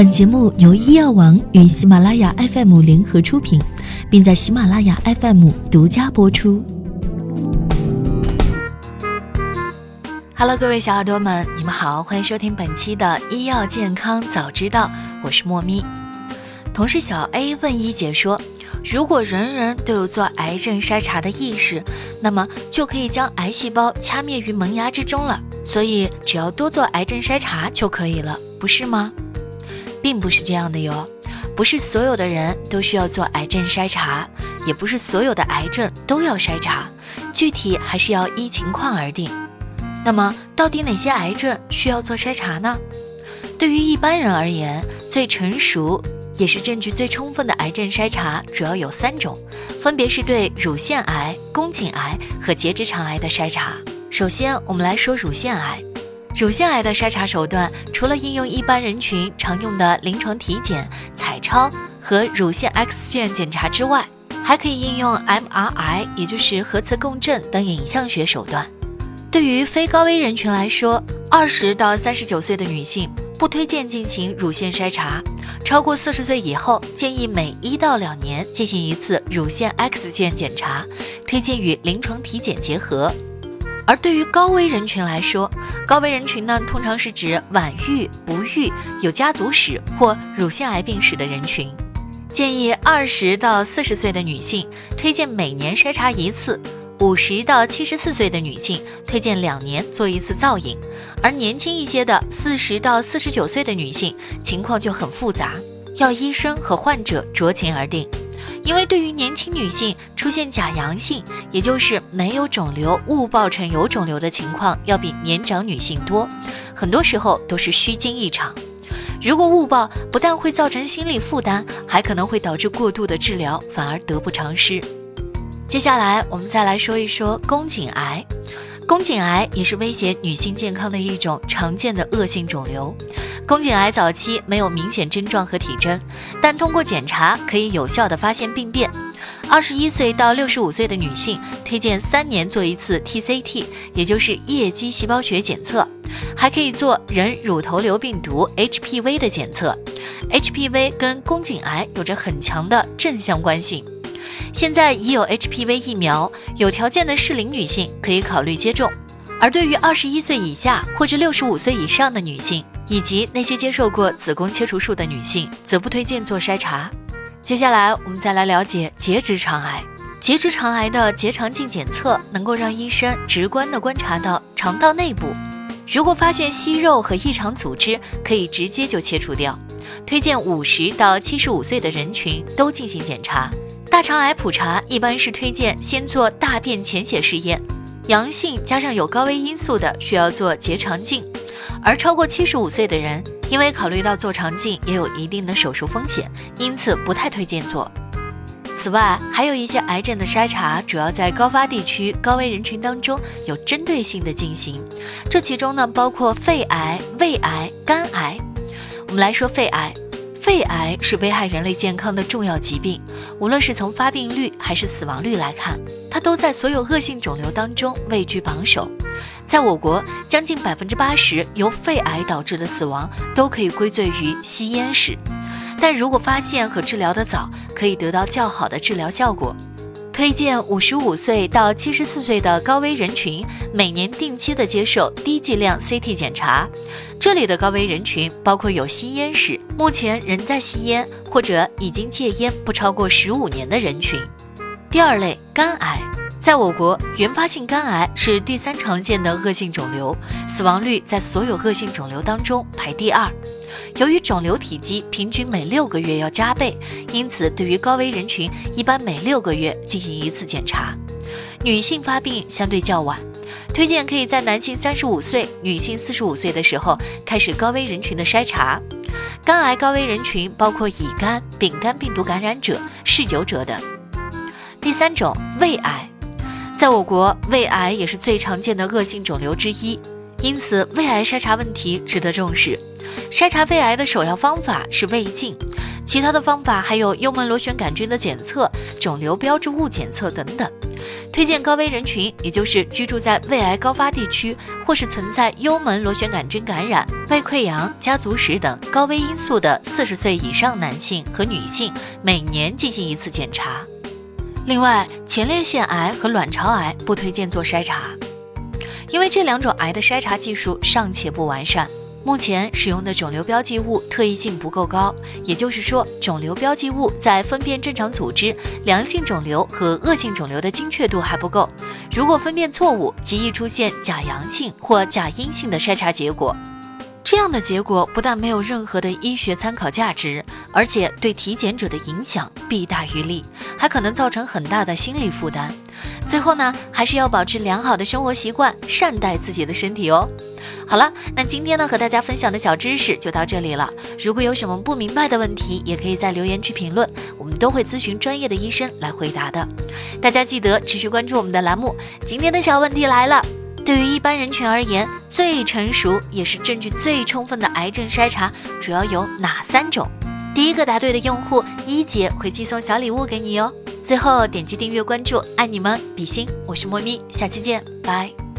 本节目由医药王与喜马拉雅 FM 联合出品，并在喜马拉雅 FM 独家播出。Hello，各位小耳朵们，你们好，欢迎收听本期的医药健康早知道，我是莫咪。同事小 A 问一姐说：“如果人人都有做癌症筛查的意识，那么就可以将癌细胞掐灭于萌芽之中了。所以只要多做癌症筛查就可以了，不是吗？”并不是这样的哟，不是所有的人都需要做癌症筛查，也不是所有的癌症都要筛查，具体还是要依情况而定。那么，到底哪些癌症需要做筛查呢？对于一般人而言，最成熟也是证据最充分的癌症筛查主要有三种，分别是对乳腺癌、宫颈癌和结直肠癌的筛查。首先，我们来说乳腺癌。乳腺癌的筛查手段，除了应用一般人群常用的临床体检、彩超和乳腺 X 线检查之外，还可以应用 MRI，也就是核磁共振等影像学手段。对于非高危人群来说，二十到三十九岁的女性不推荐进行乳腺筛查；超过四十岁以后，建议每一到两年进行一次乳腺 X 线检查，推荐与临床体检结合。而对于高危人群来说，高危人群呢，通常是指晚育、不育、有家族史或乳腺癌病史的人群。建议二十到四十岁的女性推荐每年筛查一次，五十到七十四岁的女性推荐两年做一次造影，而年轻一些的四十到四十九岁的女性情况就很复杂，要医生和患者酌情而定。因为对于年轻女性出现假阳性，也就是没有肿瘤误报成有肿瘤的情况，要比年长女性多，很多时候都是虚惊一场。如果误报，不但会造成心理负担，还可能会导致过度的治疗，反而得不偿失。接下来我们再来说一说宫颈癌。宫颈癌也是威胁女性健康的一种常见的恶性肿瘤。宫颈癌早期没有明显症状和体征，但通过检查可以有效的发现病变。二十一岁到六十五岁的女性推荐三年做一次 TCT，也就是液基细胞学检测，还可以做人乳头瘤病毒 HPV 的检测。HPV 跟宫颈癌有着很强的正相关性。现在已有 HPV 疫苗，有条件的适龄女性可以考虑接种。而对于二十一岁以下或者六十五岁以上的女性，以及那些接受过子宫切除术的女性，则不推荐做筛查。接下来，我们再来了解结直肠癌。结直肠癌的结肠镜检测能够让医生直观地观察到肠道内部。如果发现息肉和异常组织，可以直接就切除掉。推荐五十到七十五岁的人群都进行检查。大肠癌普查一般是推荐先做大便潜血试验，阳性加上有高危因素的，需要做结肠镜。而超过七十五岁的人，因为考虑到做肠镜也有一定的手术风险，因此不太推荐做。此外，还有一些癌症的筛查，主要在高发地区、高危人群当中有针对性的进行。这其中呢，包括肺癌、胃癌、肝癌。我们来说肺癌。肺癌是危害人类健康的重要疾病，无论是从发病率还是死亡率来看，它都在所有恶性肿瘤当中位居榜首。在我国，将近百分之八十由肺癌导致的死亡都可以归罪于吸烟史，但如果发现和治疗的早，可以得到较好的治疗效果。推荐五十五岁到七十四岁的高危人群每年定期的接受低剂量 CT 检查。这里的高危人群包括有吸烟史、目前仍在吸烟或者已经戒烟不超过十五年的人群。第二类，肝癌。在我国，原发性肝癌是第三常见的恶性肿瘤，死亡率在所有恶性肿瘤当中排第二。由于肿瘤体积平均每六个月要加倍，因此对于高危人群，一般每六个月进行一次检查。女性发病相对较晚，推荐可以在男性三十五岁、女性四十五岁的时候开始高危人群的筛查。肝癌高危人群包括乙肝、丙肝病毒感染者、嗜酒者等。第三种，胃癌。在我国，胃癌也是最常见的恶性肿瘤之一，因此胃癌筛查问题值得重视。筛查胃癌的首要方法是胃镜，其他的方法还有幽门螺旋杆菌的检测、肿瘤标志物检测等等。推荐高危人群，也就是居住在胃癌高发地区或是存在幽门螺旋杆菌感染、胃溃疡、家族史等高危因素的四十岁以上男性和女性，每年进行一次检查。另外，前列腺癌和卵巢癌不推荐做筛查，因为这两种癌的筛查技术尚且不完善。目前使用的肿瘤标记物特异性不够高，也就是说，肿瘤标记物在分辨正常组织、良性肿瘤和恶性肿瘤的精确度还不够。如果分辨错误，极易出现假阳性或假阴性的筛查结果。这样的结果不但没有任何的医学参考价值，而且对体检者的影响弊大于利，还可能造成很大的心理负担。最后呢，还是要保持良好的生活习惯，善待自己的身体哦。好了，那今天呢和大家分享的小知识就到这里了。如果有什么不明白的问题，也可以在留言区评论，我们都会咨询专业的医生来回答的。大家记得持续关注我们的栏目。今天的小问题来了。对于一般人群而言，最成熟也是证据最充分的癌症筛查主要有哪三种？第一个答对的用户，一姐会寄送小礼物给你哟。最后点击订阅关注，爱你们，比心，我是莫咪，下期见，拜。